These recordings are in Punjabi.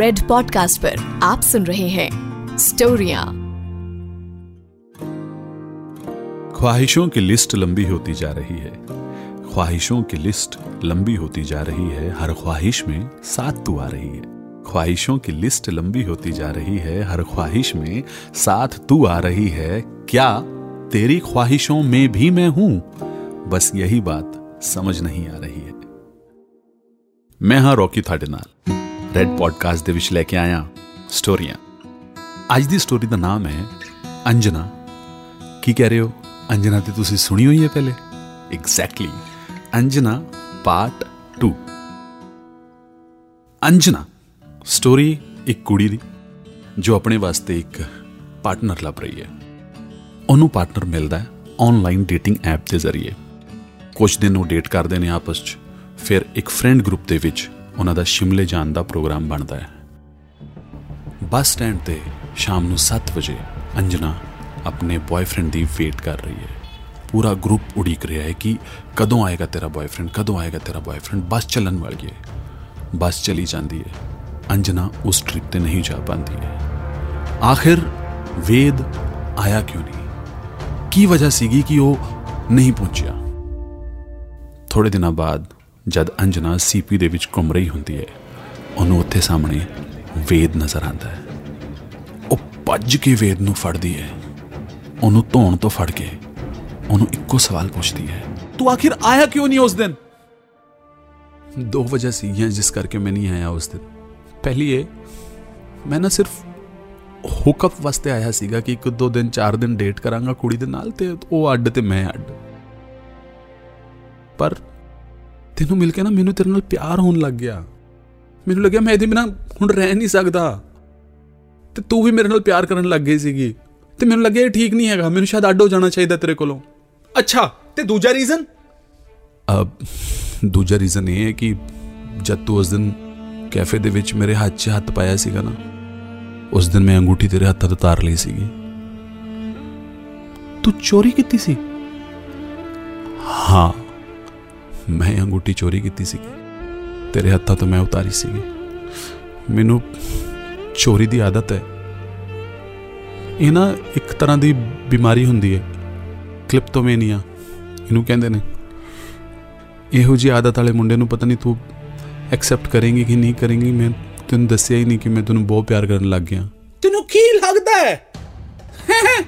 रेड पॉडकास्ट पर आप सुन रहे हैं स्टोरिया ख्वाहिशों की लिस्ट लंबी होती जा रही है। ख्वाहिशों की लिस्ट लंबी होती जा रही है, हर ख्वाहिश में सात तू आ रही है। ख्वाहिशों की लिस्ट लंबी होती जा रही है, हर ख्वाहिश में साथ तू आ रही है। क्या तेरी ख्वाहिशों में भी मैं हूँ? बस यही बात समझ नहीं आ रही है। मैं हाँ रॉकी थाडेनाल। ਰੈਡ ਪੋਡਕਾਸਟ ਦੇ ਵਿੱਚ ਲੈ ਕੇ ਆਇਆ ਸਟੋਰੀਆਂ ਅੱਜ ਦੀ ਸਟੋਰੀ ਦਾ ਨਾਮ ਹੈ ਅੰਜਨਾ। ਕੀ ਕਹਿ ਰਹੇ ਹੋ? ਅੰਜਨਾ ਤੇ ਤੁਸੀਂ ਸੁਣੀ ਹੋਈ ਹੈ ਪਹਿਲੇ? Exactly Anjana part 2 Anjana story ਇੱਕ ਕੁੜੀ ਦੀ, ਜੋ ਆਪਣੇ ਵਾਸਤੇ ਇੱਕ ਪਾਰਟਨਰ ਲੱਭ ਰਹੀ ਹੈ। ਉਹਨੂੰ ਪਾਰਟਨਰ ਮਿਲਦਾ ਹੈ ਆਨਲਾਈਨ ਡੇਟਿੰਗ ਐਪ ਦੇ ਜ਼ਰੀਏ। ਕੁਝ ਦਿਨ ਉਹ ਡੇਟ ਕਰਦੇ ਨੇ ਆਪਸ 'ਚ, ਫਿਰ ਇੱਕ ਫਰੈਂਡ ਗਰੁੱਪ ਦੇ ਵਿੱਚ ਉਹਨਾਂ ਦਾ ਸ਼ਿਮਲੇ ਜਾਣ ਦਾ ਪ੍ਰੋਗਰਾਮ ਬਣਦਾ ਹੈ। ਬੱਸ ਸਟੈਂਡ ਤੇ ਸ਼ਾਮ ਨੂੰ 7 ਵਜੇ ਅੰਜਨਾ ਆਪਣੇ ਬॉयਫ੍ਰੈਂਡ ਦੀ ਵੇਟ ਕਰ ਰਹੀ ਹੈ। ਪੂਰਾ ਗਰੁੱਪ ਉਡੀਕ ਰਿਹਾ ਹੈ ਕਿ ਕਦੋਂ ਆਏਗਾ ਤੇਰਾ ਬॉयਫ੍ਰੈਂਡ ਕਦੋਂ ਆਏਗਾ ਤੇਰਾ ਬॉयਫ੍ਰੈਂਡ ਬੱਸ ਚੱਲਣ ਵਾਲੀ ਹੈ। ਬੱਸ ਚਲੀ ਜਾਂਦੀ ਹੈ। ਅੰਜਨਾ ਉਸ ਟ੍ਰਿਪ ਤੇ ਨਹੀਂ ਜਾ ਪਾਉਂਦੀ ਹੈ। ਆਖਿਰ ਵੇਦ ਆਇਆ ਕਿਉਂ ਨਹੀਂ? ਕੀ ਵਜ੍ਹਾ ਸੀਗੀ ਕਿ ਉਹ ਨਹੀਂ ਪਹੁੰਚਿਆ? ਥੋੜੇ ਦਿਨਾਂ ਬਾਅਦ ਜਦ ਅੰਜਨਾ ਸੀਪੀ ਦੇ ਵਿੱਚ ਘੁੰਮ ਰਹੀ ਹੁੰਦੀ ਹੈ, ਉਹਨੂੰ ਉੱਥੇ ਸਾਹਮਣੇ ਵੇਦ ਨਜ਼ਰ ਆਉਂਦਾ ਹੈ। ਉਹ ਭੱਜ ਕੇ ਵੇਦ ਨੂੰ ਫੜਦੀ ਹੈ। ਉਹਨੂੰ ਧੌਣ ਤੋਂ ਫੜ ਕੇ ਉਹਨੂੰ ਇੱਕੋ ਸਵਾਲ ਪੁੱਛਦੀ ਹੈ, ਤੂੰ ਆਖਿਰ ਆਇਆ ਕਿਉਂ ਨਹੀਂ ਉਸ ਦਿਨ? ਦੋ ਵਜ੍ਹਾ ਸੀਗੀਆਂ ਜਿਸ ਕਰਕੇ ਮੈਂ ਨਹੀਂ ਆਇਆ ਉਸ ਦਿਨ। ਪਹਿਲੀ ਇਹ, ਮੈਂ ਨਾ ਸਿਰਫ ਹੁਕਅਪ ਵਾਸਤੇ ਆਇਆ ਸੀਗਾ ਕਿ ਇੱਕ ਦੋ ਦਿਨ, ਚਾਰ ਦਿਨ ਡੇਟ ਕਰਾਂਗਾ ਕੁੜੀ ਦੇ ਨਾਲ ਤੇ ਉਹ ਅੱਡ ਤੇ ਮੈਂ ਅੱਡ। ਪਰ ਤੈਨੂੰ ਮਿਲ ਕੇ ਨਾ ਮੈਨੂੰ ਤੇਰੇ ਨਾਲ ਪਿਆਰ ਹੋਣ ਲੱਗ ਗਿਆ। ਮੈਨੂੰ ਲੱਗਿਆ ਮੈਂ ਇਹਦੇ ਬਿਨਾ ਹੁਣ ਰਹਿ ਨਹੀਂ ਸਕਦਾ। ਤੇ ਤੂੰ ਵੀ ਮੇਰੇ ਨਾਲ ਪਿਆਰ ਕਰਨ ਲੱਗ ਗਈ ਸੀਗੀ। ਤੇ ਮੈਨੂੰ ਲੱਗਿਆ ਇਹ ਠੀਕ ਨਹੀਂ ਹੈਗਾ। ਮੈਨੂੰ ਸ਼ਾਇਦ ਅੱਡ ਹੋ ਜਾਣਾ ਚਾਹੀਦਾ ਤੇਰੇ ਕੋਲੋਂ। ਅੱਛਾ ਤੇ ਦੂਜਾ ਰੀਜ਼ਨ ਅਬ ਦੂਜਾ ਰੀਜ਼ਨ ਇਹ ਹੈ ਕਿ ਜਦ ਤੂੰ ਉਸ ਦਿਨ ਕੈਫੇ ਦੇ ਵਿੱਚ ਮੇਰੇ ਹੱਥ 'ਚ ਹੱਥ ਪਾਇਆ ਸੀਗਾ ਨਾ ਉਸ ਦਿਨ ਮੈਂ ਅੰਗੂਠੀ ਤੇਰੇ ਹੱਥਾਂ ਤੋਂ ਤਾਰ ਲਈ ਸੀਗੀ। ਤੂੰ ਚੋਰੀ ਕੀਤੀ ਸੀ? ਹਾਂ। ਮੈਂ ਅੰਗੂਠੀ ਚੋਰੀ ਕੀਤੀ ਸੀ ਤੇਰੇ ਹੱਥਾਂ ਤੋਂ ਮੈਂ ਉਤਾਰੀ ਸੀਗੀ। ਮੈਨੂੰ ਚੋਰੀ ਦੀ ਆਦਤ ਹੈ। ਇਹ ਨਾ ਇੱਕ ਤਰ੍ਹਾਂ ਦੀ ਬਿਮਾਰੀ ਹੁੰਦੀ ਹੈ। ਕਲਿਪਟੋਮੇਨੀਆ, ਇਹਨੂੰ ਕਹਿੰਦੇ ਨੇ। ਇਹੋ ਜੀ ਆਦਤ ਵਾਲੇ ਮੁੰਡੇ ਨੂੰ ਪਤਾ ਨਹੀਂ ਤੂੰ ਐਕਸੈਪਟ ਕਰੇਂਗੀ ਕਿ ਨਹੀਂ ਕਰੇਂਗੀ। ਮੈਂ ਤੈਨੂੰ ਦੱਸਿਆ ਹੀ ਨਹੀਂ ਕਿ ਮੈਂ ਤੈਨੂੰ ਬਹੁਤ ਪਿਆਰ ਕਰਨ ਲੱਗ ਗਿਆ। ਤੈਨੂੰ ਕੀ ਲੱਗਦਾ ਹੈ? ਇਹ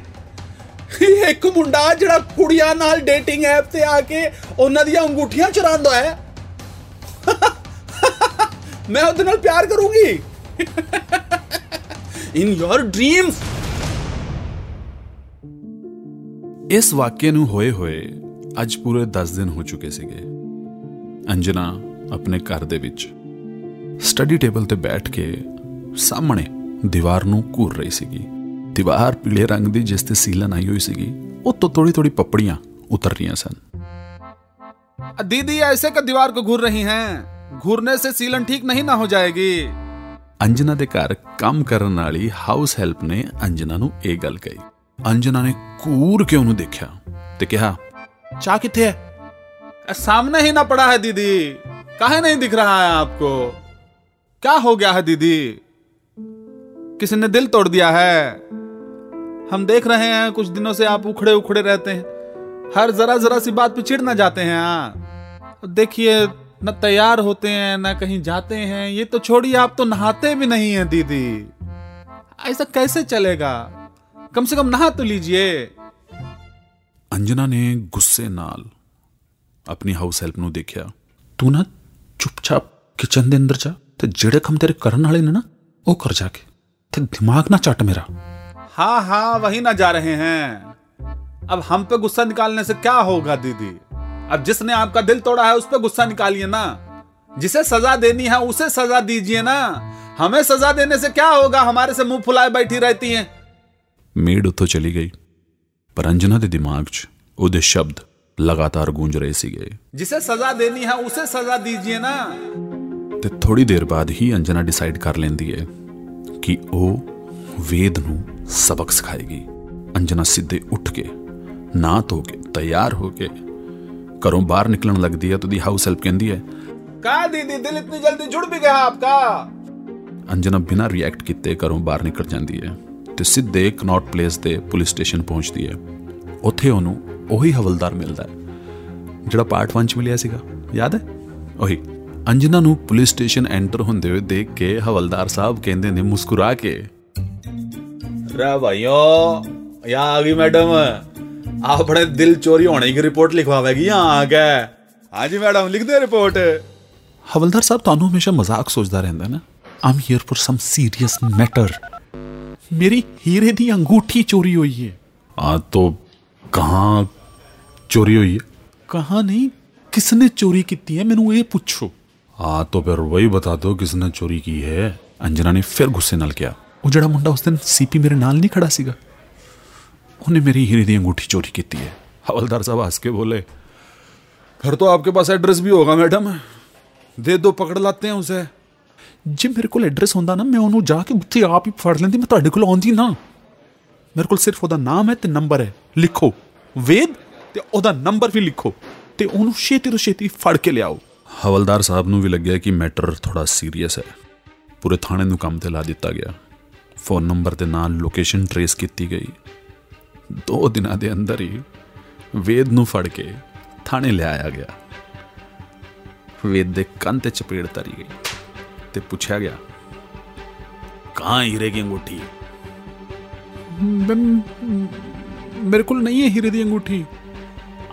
ਇੱਕ ਮੁੰਡਾ ਜਿਹੜਾ ਕੁੜੀਆਂ ਨਾਲ ਡੇਟਿੰਗ ਐਪ ਤੇ ਆ ਕੇ ਉਹਨਾਂ ਦੀਆਂ ਅੰਗੂਠੀਆਂ ਚੁਰਾਉਂਦਾ ਹੈ। ਮੈਂ ਉਹਦੇ ਨਾਲ ਪਿਆਰ ਕਰੂੰਗੀ। ਇਨ ਯੋਰ ਡ੍ਰੀਮਸ ਇਸ ਵਾਕਿਏ ਨੂੰ ਹੋਏ ਹੋਏ ਅੱਜ ਪੂਰੇ 10 ਦਿਨ ਹੋ ਚੁੱਕੇ ਸੀਗੇ। ਅੰਜਨਾ ਆਪਣੇ ਘਰ ਦੇ ਵਿੱਚ ਸਟੱਡੀ ਟੇਬਲ ਤੇ ਬੈਠ ਕੇ ਸਾਹਮਣੇ ਦੀਵਾਰ ਨੂੰ ਘੂਰ ਰਹੀ ਸੀਗੀ। ਦੀਵਾਰ ਪੀਲੇ ਰੰਗ ਦੀ ਜਿਸ ਤੇ ਸੀਲਨ ਆਈ ਹੋਈ ਸੀਗੀ ਉਹ ਤੋਂ ਥੋੜੀ ਥੋੜੀ ਪਪੜੀਆਂ ਉਤਰ ਰਹੀਆਂ ਸਨ दीदी ऐसे का दीवार को घूर रही हैं घूरने से सीलन ठीक नहीं ना हो जाएगी ਅੰਜਨਾ ਦੇ ਘਰ ਕੰਮ ਕਰਨ ਵਾਲੀ ਹਾਊਸ ਹੈਲਪ ਨੇ ਅੰਜਨਾ ਨੂੰ ਇਹ ਗੱਲ ਕਹੀ ਅੰਜਨਾ ਨੇ ਘੂਰ ਕੇ ਉਹਨੂੰ ਦੇਖਿਆ ਤੇ ਕਿਹਾ चाह किथे है सामने ही ना पड़ा है दीदी काहे नहीं दिख रहा है आपको क्या हो गया है दीदी किसी ने दिल तोड़ दिया है हम देख रहे हैं कुछ दिनों से आप उखड़े उखड़े रहते हैं हर जरा जरा सी बात पे चिढ़ ना जाते हैं हाँ देखिए न तैयार होते हैं न कहीं जाते हैं ये तो छोड़िए आप तो नहाते भी नहीं हैं दीदी ऐसा कैसे चलेगा कम से कम नहा तो लीजिए ਅੰਜਨਾ ਨੇ ਗੁੱਸੇ ਨਾਲ ਆਪਣੀ ਹਾਊਸ ਹੈਲਪ ਨੂੰ ਦੇਖਿਆ ਤੂੰ ਨਾ ਚੁੱਪਚਾਪ ਕਿਚਨ ਦੇ ਅੰਦਰ ਜਾ ਤੇ ਜਿਹੜੇ ਕੰਮ ਤੇਰੇ ਕਰਨ ਵਾਲੇ ਨੇ ਨਾ ਉਹ ਕਰ ਜਾ ਕੇ ਤੇ ਦਿਮਾਗ ਨਾ ਚੱਟ ਮੇਰਾ हाँ हाँ वही ना जा रहे हैं अब हम पे गुस्सा निकालने से क्या होगा दीदी अब जिसने आपका दिल तोड़ा है उस पे गुस्सा निकालिए ना जिसे सजा देनी है उसे सजा दीजिए ना हमें सजा देने से क्या होगा हमारे से मुंह फुलाए बैठी रहती हैं ਮੇਡ ਉੱਥੋਂ ਚਲੀ ਗਈ ਪਰ ਅੰਜਨਾ ਦੇ ਦਿਮਾਗ 'ਚ ਉਹਦੇ ਸ਼ਬਦ ਲਗਾਤਾਰ ਗੂੰਜ ਰਹੇ ਸੀਗੇ जिसे सजा देनी है उसे सजा दीजिए ना ਤੇ ਥੋੜੀ ਦੇਰ ਬਾਅਦ ਹੀ ਅੰਜਨਾ ਡਿਸਾਈਡ ਕਰ ਲੈਂਦੀ ਹੈ ਕਿ ਉਹ ਵੇਦ ਨੂੰ ਸਬਕ ਸਿਖਾਏਗੀ ਅੰਜਨਾ ਸਿੱਧੇ ਉੱਠ ਕੇ ਨਾ ਧੋ ਕੇ ਤਿਆਰ ਹੋ ਕੇ ਘਰੋਂ ਬਾਹਰ ਨਿਕਲਣ ਲੱਗਦੀ ਹੈ ਤਾਂ ਦੀ ਹਾਊਸ ਹੈਲਪ ਕਹਿੰਦੀ ਹੈ कहा दीदी दिल इतनी जल्दी जुड़ भी गया आपका ਅੰਜਨਾ ਬਿਨਾਂ ਰਿਐਕਟ ਕੀਤੇ ਘਰੋਂ ਬਾਹਰ ਨਿਕਲ ਜਾਂਦੀ ਹੈ ਤੇ ਸਿੱਧੇ ਕਨੌਟ ਪਲੇਸ ਦੇ ਪੁਲਿਸ ਸਟੇਸ਼ਨ ਪਹੁੰਚਦੀ ਹੈ ਉੱਥੇ ਉਹਨੂੰ ਉਹੀ ਹਵਲਦਾਰ ਮਿਲਦਾ ਹੈ ਜਿਹੜਾ ਪਾਰਟ 1 ਚ ਮਿਲਿਆ ਸੀਗਾ ਯਾਦ ਹੈ ਉਹੀ ਅੰਜਨਾ ਨੂੰ ਪੁਲਿਸ ਸਟੇਸ਼ਨ ਐਂਟਰ ਹੁੰਦੇ ਹੋਏ ਦੇਖ ਕੇ ਹਵਲਦਾਰ ਸਾਹਿਬ ਕਹਿੰਦੇ ਨੇ ਮੁਸਕਰਾ ਕੇ अरे भाइयों? यहाँ आ गई मैडम। आपने दिल चोरी होने की रिपोर्ट लिखवाएगी यहाँ आ गए हाँ जी मैडम लिख दे रिपोर्ट। हवलदार साहब तो हमेशा मज़ाक सोचता रहता है ना। I am here for some serious matter मेरी हीरे दी अंगूठी चोरी हुई है। आ, तो कहाँ चोरी हुई? है कहाँ नहीं किसने चोरी की है मैनू ये पूछो। हाँ तो फिर वही बता दो किसने चोरी की है? अंजना ने फिर गुस्से नल किया। ਉਹ ਜਿਹੜਾ ਮੁੰਡਾ ਉਸ ਦਿਨ ਸੀਪੀ ਮੇਰੇ ਨਾਲ ਨਹੀਂ ਖੜਾ ਸੀਗਾ ਉਹਨੇ ਮੇਰੀ ਹੀਰੇ ਦੀ ਅੰਗੂਠੀ ਚੋਰੀ ਕੀਤੀ ਹੈ ਹਵਲਦਾਰ ਸਾਹਿਬ ਹੱਸ ਕੇ ਬੋਲੇ फिर तो आपके पास एड्रेस भी होगा मैडम दे दो पकड़ लाते हैं उसे ਜੇ ਮੇਰੇ ਕੋਲ ਐਡਰੈਸ ਹੁੰਦਾ ਨਾ ਮੈਂ ਉਹਨੂੰ ਜਾ ਕੇ ਉੱਥੇ ਆਪ ਹੀ ਫੜ ਲੈਂਦੀ ਮੈਂ ਤੁਹਾਡੇ ਕੋਲ ਆਉਂਦੀ ਨਾ ਮੇਰੇ ਕੋਲ ਸਿਰਫ ਉਹਦਾ ਨਾਮ ਹੈ ਤੇ ਨੰਬਰ ਹੈ ਲਿਖੋ ਵੇਦ ਤੇ ਉਹਦਾ ਨੰਬਰ ਵੀ ਲਿਖੋ ਤੇ ਉਹਨੂੰ ਛੇਤੀ ਤੋਂ ਛੇਤੀ ਫੜ ਕੇ ਲਿਆਓ ਹਵਲਦਾਰ ਸਾਹਿਬ ਨੂੰ ਵੀ ਲੱਗਿਆ ਕਿ ਮੈਟਰ ਥੋੜਾ ਸੀਰੀਅਸ ਹੈ ਪੂਰੇ ਥਾਣੇ ਨੂੰ ਕੰਮ ਤੇ ਲਾ ਦਿੱਤਾ ਗਿਆ ਫੋਨ ਨੰਬਰ ਦੇ ਨਾਲ ਲੋਕੇਸ਼ਨ ਟਰੇਸ ਕੀਤੀ ਗਈ ਦੋ ਦਿਨਾਂ ਦੇ ਅੰਦਰ ਹੀ ਵੇਦ ਨੂੰ ਫੜ ਕੇ ਥਾਣੇ ਲਿਆਇਆ ਗਿਆ ਵੇਦ ਦੇ ਕੰਨ ਤੇ ਚਪੇੜ ਤਰੀ ਗਈ ਤੇ ਪੁੱਛਿਆ ਗਿਆ ਕਹਾਂ ਹੀਰੇ ਦੀ ਅੰਗੂਠੀ ਮੇਰੇ ਕੋਲ ਨਹੀਂ ਹੈ ਹੀਰੇ ਦੀ ਅੰਗੂਠੀ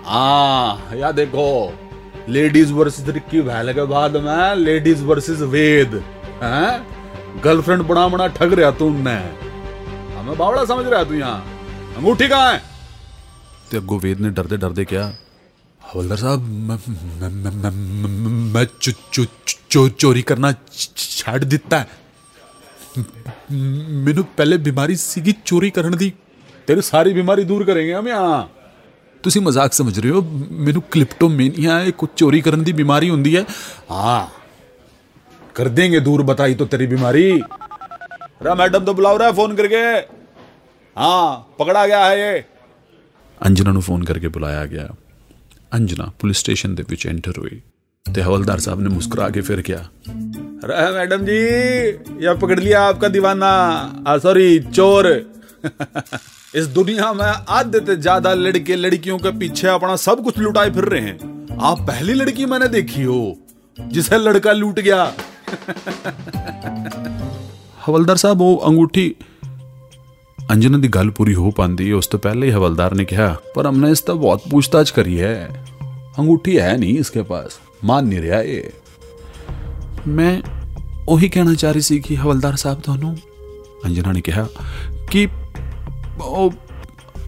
हाँ या देखो लेडीज वर्सेस रिक्की भैल के बाद में लेडीज वर्सेस वेद हैं गर्लफ्रेंड बना बना ठग रहा तू उनने हमें बावड़ा समझ रहा तू यहाँ अंगूठी कहाँ है ਤੇ ਅੱਗੋਂ ਵੇਦ ਨੇ ਡਰਦੇ ਡਰਦੇ ਕਿਹਾ ਹਵਲਦਾਰ ਸਾਹਿਬ ਮੈਂ ਮੈਂ- ਮੈਂ- ਮੈਂ- ਮੈਂ- ਮੈਂ ਚੋ- ਚੋ- ਚੋ- ਚੋਰੀ ਕਰਨਾ ਛ- ਛੱਡ ਦਿੱਤਾ ਹੈ। ਮੈਨੂੰ ਪਹਿਲੇ ਬਿਮਾਰੀ ਸੀਗੀ ਚੋਰੀ ਕਰਨ ਦੀ तेरी सारी बीमारी दूर करेंगे हम यहाँ ਤੁਸੀਂ ਮਜ਼ਾਕ ਸਮਝ ਰਹੇ ਹੋ ਮੈਨੂੰ ਕਲਿਪਟੋਮੇਨੀਆ ਹੈ ਕੁਝ ਚੋਰੀ ਕਰਨ ਦੀ ਬਿਮਾਰੀ ਹੁੰਦੀ ਹੈ हाँ कर देंगे दूर बताई तो तेरी बीमारी। रा मैडम तो बुला रहा है फ़ोन करके। हाँ पकड़ा गया है ये। अंजना ने फ़ोन करके बुलाया गया। अंजना पुलिस स्टेशन के पीछे एंटर हुई। ते हवलदार साहब ने मुस्कुरा के फिर किया अरे मैडम जी यह पकड़ लिया आपका दीवाना। सॉरी चोर। इस दुनिया में आधे से ज़्यादा लड़के लड़कियों के पीछे अपना सब कुछ लुटाए फिर रहे हैं। आप पहली लड़की मैंने देखी हो जिसे लड़का लूट गया। ਹਵਲਦਾਰ ਸਾਹਿਬ, ਉਹ ਅੰਗੂਠੀ ਅੰਜਨ ਦੀ ਗੱਲ ਪੂਰੀ ਹੋ ਪਾਂਦੀ ਉਸ ਤੋਂ ਪਹਿਲੇ ਹੀ ਹਵਲਦਾਰ ਨੇ ਕਿਹਾ, ਪਰ ਹਮਨੇ ਇਸ ਤਾਂ ਬਹੁਤ ਪੁੱਛਤਾਛ ਕਰੀ ਹੈ। ਅੰਗੂਠੀ ਹੈ ਨਹੀਂ ਇਸਕੇ ਪਾਸ, ਮਾਨ ਨਹੀਂ ਰਿਹਾ ਇਹ। ਮੈਂ ਉਹੀ ਕਹਿਣਾ ਚਾਹ ਰਹੀ ਸੀ ਕਿ ਹਵਲਦਾਰ ਸਾਹਿਬ ਤੁਹਾਨੂੰ, ਅੰਜਨਾ ਨੇ ਕਿਹਾ, ਕਿ ਉਹ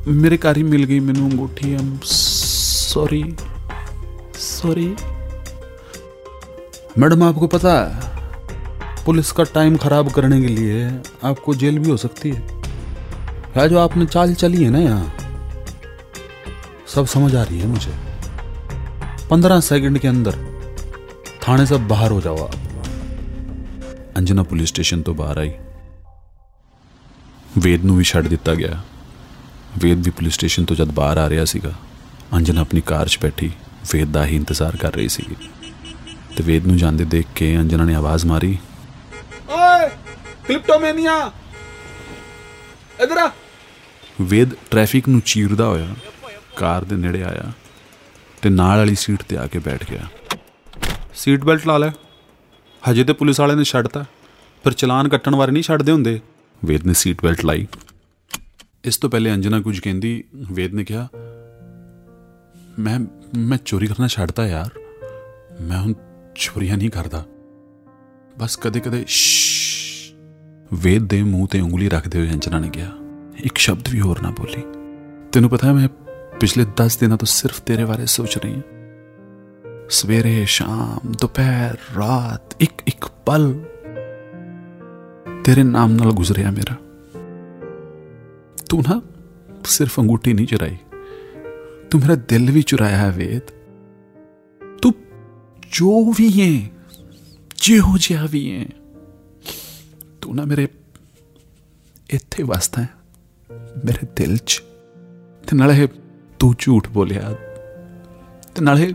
ਮੇਰੇ ਘਰ ਹੀ ਮਿਲ ਗਈ ਮੈਨੂੰ ਅੰਗੂਠੀ ਆਮ ਸੌਰੀ ਸੌਰੀ ਮੈਡਮ, ਆਪਕੋ ਪਤਾ ਹੈ पुलिस का टाइम खराब करने के लिए आपको जेल भी हो सकती है या जो आपने चाल चली है ना यहाँ सब समझ आ रही है मुझे पंद्रह सेकंड के अंदर थाने से बाहर हो जाओ आप अंजना पुलिस स्टेशन तो बाहर आई ਵੇਦ ਨੂੰ ਵੀ ਛੱਡ ਦਿੱਤਾ ਗਿਆ ਵੇਦ ਵੀ ਪੁਲਿਸ ਸਟੇਸ਼ਨ ਤੋਂ ਜਦ ਬਾਹਰ ਆ ਰਿਹਾ ਸੀਗਾ ਅੰਜਨਾ ਆਪਣੀ ਕਾਰ 'ਚ ਬੈਠੀ ਵੇਦ ਦਾ ਹੀ ਇੰਤਜ਼ਾਰ ਕਰ ਰਹੀ ਸੀ ਤੇ ਵੇਦ ਨੂੰ ਜਾਂਦੇ ਦੇਖ ਕੇ ਅੰਜਨਾ ਨੇ ਆਵਾਜ਼ ਮਾਰੀ ओए ਕਲਿਪਟੋਮੈਨੀਆ ਇਧਰ ਆ। ਵੇਦ ਟ੍ਰੈਫਿਕ ਨੂੰ ਚੀਰਦਾ ਹੋਇਆ, ਕਾਰ ਦੇ ਨੇੜੇ ਆਇਆ ਤੇ ਨਾਲ ਵਾਲੀ ਸੀਟ ਤੇ ਆ ਕੇ ਬੈਠ ਗਿਆ। ਸੀਟ ਬੈਲਟ ਲਾ ਲੈ। ਹਜੇ ਤੇ ਪੁਲਿਸ ਵਾਲੇ ਨੇ ਛੱਡਤਾ। ਪਰ ਚਲਾਨ ਕੱਟਣ ਵਾਲੇ ਨਹੀਂ ਛੱਡਦੇ ਹੁੰਦੇ। ਵੇਦ ਨੇ ਸੀਟ ਬੈਲਟ ਲਾਈ। ਇਸ ਤੋਂ ਪਹਿਲੇ ਅੰਜਨਾ ਕੁਝ ਕਹਿੰਦੀ, ਵੇਦ ਨੇ ਕਿਹਾ, ਮੈਂ ਮੈਂ ਚੋਰੀ ਕਰਨਾ ਛੱਡਤਾ ਯਾਰ। ਮੈਂ ਹੁਣ ਚੋਰੀਆਂ ਨਹੀਂ ਕਰਦਾ। ਬਸ ਕਦੇ-ਕਦੇ ਵੇਦ ਦੇ ਮੂੰਹ ਤੇ ਉਂਗਲੀ ਰੱਖਦੇ ਹੋਏ ਅੰਜਨਾ ਨੇ ਕਿਹਾ ਇੱਕ ਸ਼ਬਦ ਵੀ ਹੋਰ ਨਾ ਬੋਲੀ ਤੈਨੂੰ ਪਤਾ ਹੈ ਮੈਂ ਪਿਛਲੇ 10 ਦਿਨਾਂ ਤੋਂ ਸਿਰਫ ਤੇਰੇ ਬਾਰੇ ਸੋਚ ਰਹੀ ਹਾਂ ਸਵੇਰੇ ਸ਼ਾਮ ਦੁਪਹਿਰ ਰਾਤ ਇੱਕ ਇੱਕ ਪਲ ਤੇਰੇ ਨਾਮ ਨਾਲ ਗੁਜ਼ਰਿਆ ਮੇਰਾ ਤੂੰ ਨਾ ਸਿਰਫ ਅੰਗੂਠੀ ਨਹੀਂ ਚੁਰਾਈ ਤੂੰ ਮੇਰਾ ਦਿਲ ਵੀ ਚੁਰਾਇਆ ਹੈ ਵੇਦ ਤੂੰ ਜੋ ਵੀ ਹੈ ਜਿਹੋ ਜਿਹਾ ਵੀ ਹੈ ਤੂੰ ਨਾ ਮੇਰੇ ਇੱਥੇ ਵਸਦਾ ਹੈ, ਮੇਰੇ ਦਿਲ 'ਚ। ਤੇ ਨਾਲੇ ਤੂੰ ਝੂਠ ਬੋਲਿਆ। ਤੇ ਨਾਲੇ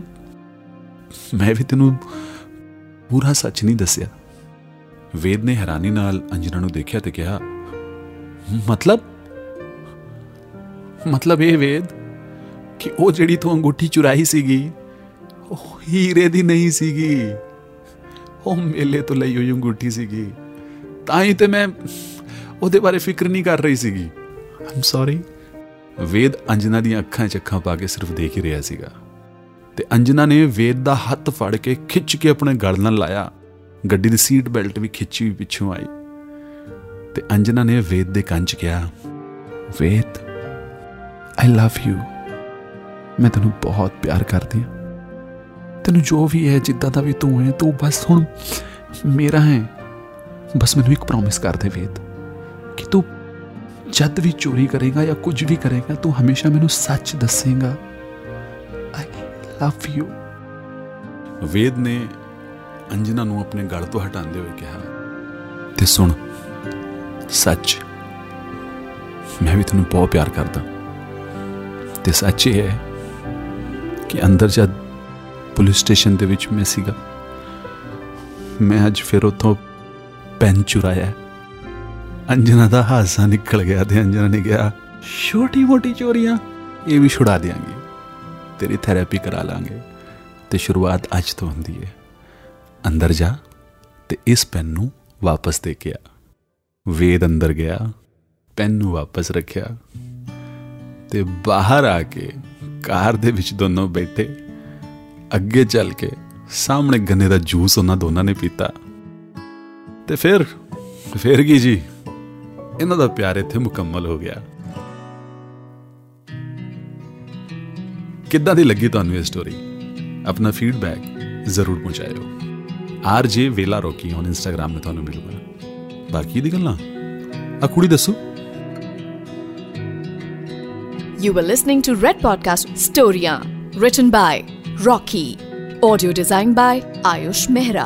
ਮੈਂ ਵੀ ਤੈਨੂੰ ਪੂਰਾ ਸੱਚ ਨਹੀਂ ਦੱਸਿਆ। ਵੇਦ ਨੇ ਹੈਰਾਨੀ ਨਾਲ ਅੰਜਨਾ ਨੂੰ ਦੇਖਿਆ ਤੇ ਕਿਹਾ, ਮਤਲਬ? ਮਤਲਬ ਇਹ ਵੇਦ ਕਿ ਉਹ ਜਿਹੜੀ ਤੂੰ ਅੰਗੂਠੀ ਚੁਰਾਈ ਸੀਗੀ, ਉਹ ਹੀਰੇ ਦੀ ਨਹੀਂ ਸੀਗੀ। ਉਹ ਮੇਲੇ ਤੋਂ ਲਈ ਹੋਈ ਅੰਗੂਠੀ ਸੀਗੀ। ਤਾਂ ਹੀ ਤੇ ਮੈਂ ਉਹਦੇ ਬਾਰੇ ਫਿਕਰ ਨਹੀਂ ਕਰ ਰਹੀ ਸੀਗੀ। ਆਮ ਸੌਰੀ ਵੇਦ ਅੰਜਨਾ ਦੀਆਂ ਅੱਖਾਂ 'ਚ ਅੱਖਾਂ ਪਾ ਕੇ ਸਿਰਫ ਦੇਖ ਹੀ ਰਿਹਾ ਸੀਗਾ। ਤੇ ਅੰਜਨਾ ਨੇ ਵੇਦ ਦਾ ਹੱਥ ਫੜ ਕੇ ਖਿੱਚ ਕੇ ਆਪਣੇ ਗਲ ਨਾਲ ਲਾਇਆ। ਗੱਡੀ ਦੀ ਸੀਟ ਬੈਲਟ ਵੀ ਖਿੱਚੀ ਪਿੱਛੋਂ ਆਈ। ਤੇ ਅੰਜਨਾ ਨੇ ਵੇਦ ਦੇ ਕੰਨ 'ਚ ਕਿਹਾ ਵੇਦ ਆਈ ਲਵ ਯੂ ਮੈਂ ਤੈਨੂੰ ਬਹੁਤ ਪਿਆਰ ਕਰਦੀ ਹਾਂ। ਤੈਨੂੰ ਜੋ ਵੀ ਹੈ ਜਿੱਦਾਂ ਦਾ ਵੀ ਤੂੰ ਹੈ ਤੂੰ ਬਸ ਹੁਣ ਮੇਰਾ ਹੈ। ਬਸ ਮੈਨੂੰ ਇੱਕ ਪ੍ਰੋਮਿਸ ਕਰ ਦੇ ਵੇਦ, ਕਿ ਤੂੰ ਜਦ ਵੀ ਚੋਰੀ ਕਰੇਗਾ ਜਾਂ ਕੁਝ ਵੀ ਕਰੇਗਾ, ਤੂੰ ਹਮੇਸ਼ਾ ਮੈਨੂੰ ਸੱਚ ਦੱਸੇਗਾ। ਆਈ ਲਵ ਯੂ ਵੇਦ ਨੇ ਅੰਜਨਾ ਨੂੰ ਆਪਣੇ ਗਲ ਤੋਂ ਹਟਾਉਂਦੇ ਹੋਏ ਕਿਹਾ, ਤੇ ਸੁਣ, ਸੱਚ, ਮੈਂ ਵੀ ਤੈਨੂੰ ਬਹੁਤ ਪਿਆਰ ਕਰਦਾ। ਤੇ ਸੱਚ ਇਹ ਹੈ ਕਿ ਅੰਦਰ ਜਦ ਪੁਲਿਸ ਸਟੇਸ਼ਨ ਦੇ ਵਿੱਚ ਮੈਂ ਸੀਗਾ, ਮੈਂ ਅੱਜ ਫਿਰ ਉੱਥੋਂ ਪੈਨ ਚੁਰਾਇਆ। ਅੰਜਨਾ ਦਾ ਹਾਸਾ ਨਿਕਲ ਗਿਆ ਤੇ ਅੰਜਨਾ ਨੇ ਕਿਹਾ, ਛੋਟੀ ਮੋਟੀ ਚੋਰੀਆਂ, ਇਹ ਵੀ ਛੁਡਾ ਦੇਾਂਗੇ ਤੇਰੀ ਥੈਰੇਪੀ ਕਰਾ ਲਾਂਗੇ ਤੇ ਸ਼ੁਰੂਆਤ ਅੱਜ ਤੋਂ ਹੁੰਦੀ ਹੈ। ਅੰਦਰ ਜਾ ਤੇ ਇਸ ਪੈਨ ਨੂੰ ਵਾਪਸ ਦੇ ਕੇ ਆ। ਵੇਦ ਅੰਦਰ ਗਿਆ, ਪੈਨ ਨੂੰ ਵਾਪਸ ਰੱਖਿਆ ਤੇ ਬਾਹਰ ਆ ਕੇ ਕਾਰ ਦੇ ਵਿੱਚ ਦੋਨੋਂ ਬੈਠੇ। ਅੱਗੇ ਚੱਲ ਕੇ ਸਾਹਮਣੇ ਗੰਨੇ ਦਾ ਜੂਸ ਉਹਨਾਂ ਦੋਨਾਂ ਨੇ ਪੀਤਾ। ਤੇ ਫਿਰ ਫਿਰ ਕੀ ਜੀ ਇਹਨਾਂ ਦਾ ਪਿਆਰ ਇੱਥੇ ਮੁਕੰਮਲ ਹੋ ਗਿਆ ਕਿੱਦਾਂ ਦੀ ਲੱਗੀ ਤੁਹਾਨੂੰ ਇਹ ਸਟੋਰੀ ਆਪਣਾ ਫੀਡਬੈਕ ਜ਼ਰੂਰ ਪਹੁੰਚਾਇਓ ਆਰਜੇ ਵੇਲਾ ਰੋਕੀ ਔਨ ਇੰਸਟਾਗ੍ਰam ਤੇ ਤੁਹਾਨੂੰ ਮਿਲੂਗਾ ਬਾਕੀ ਦੀ ਗੱਲਾਂ ਆ ਕੁੜੀ ਦੱਸੋ You were listening to Red Podcast Storia, written by Rocky. Audio designed by Ayush Mehra.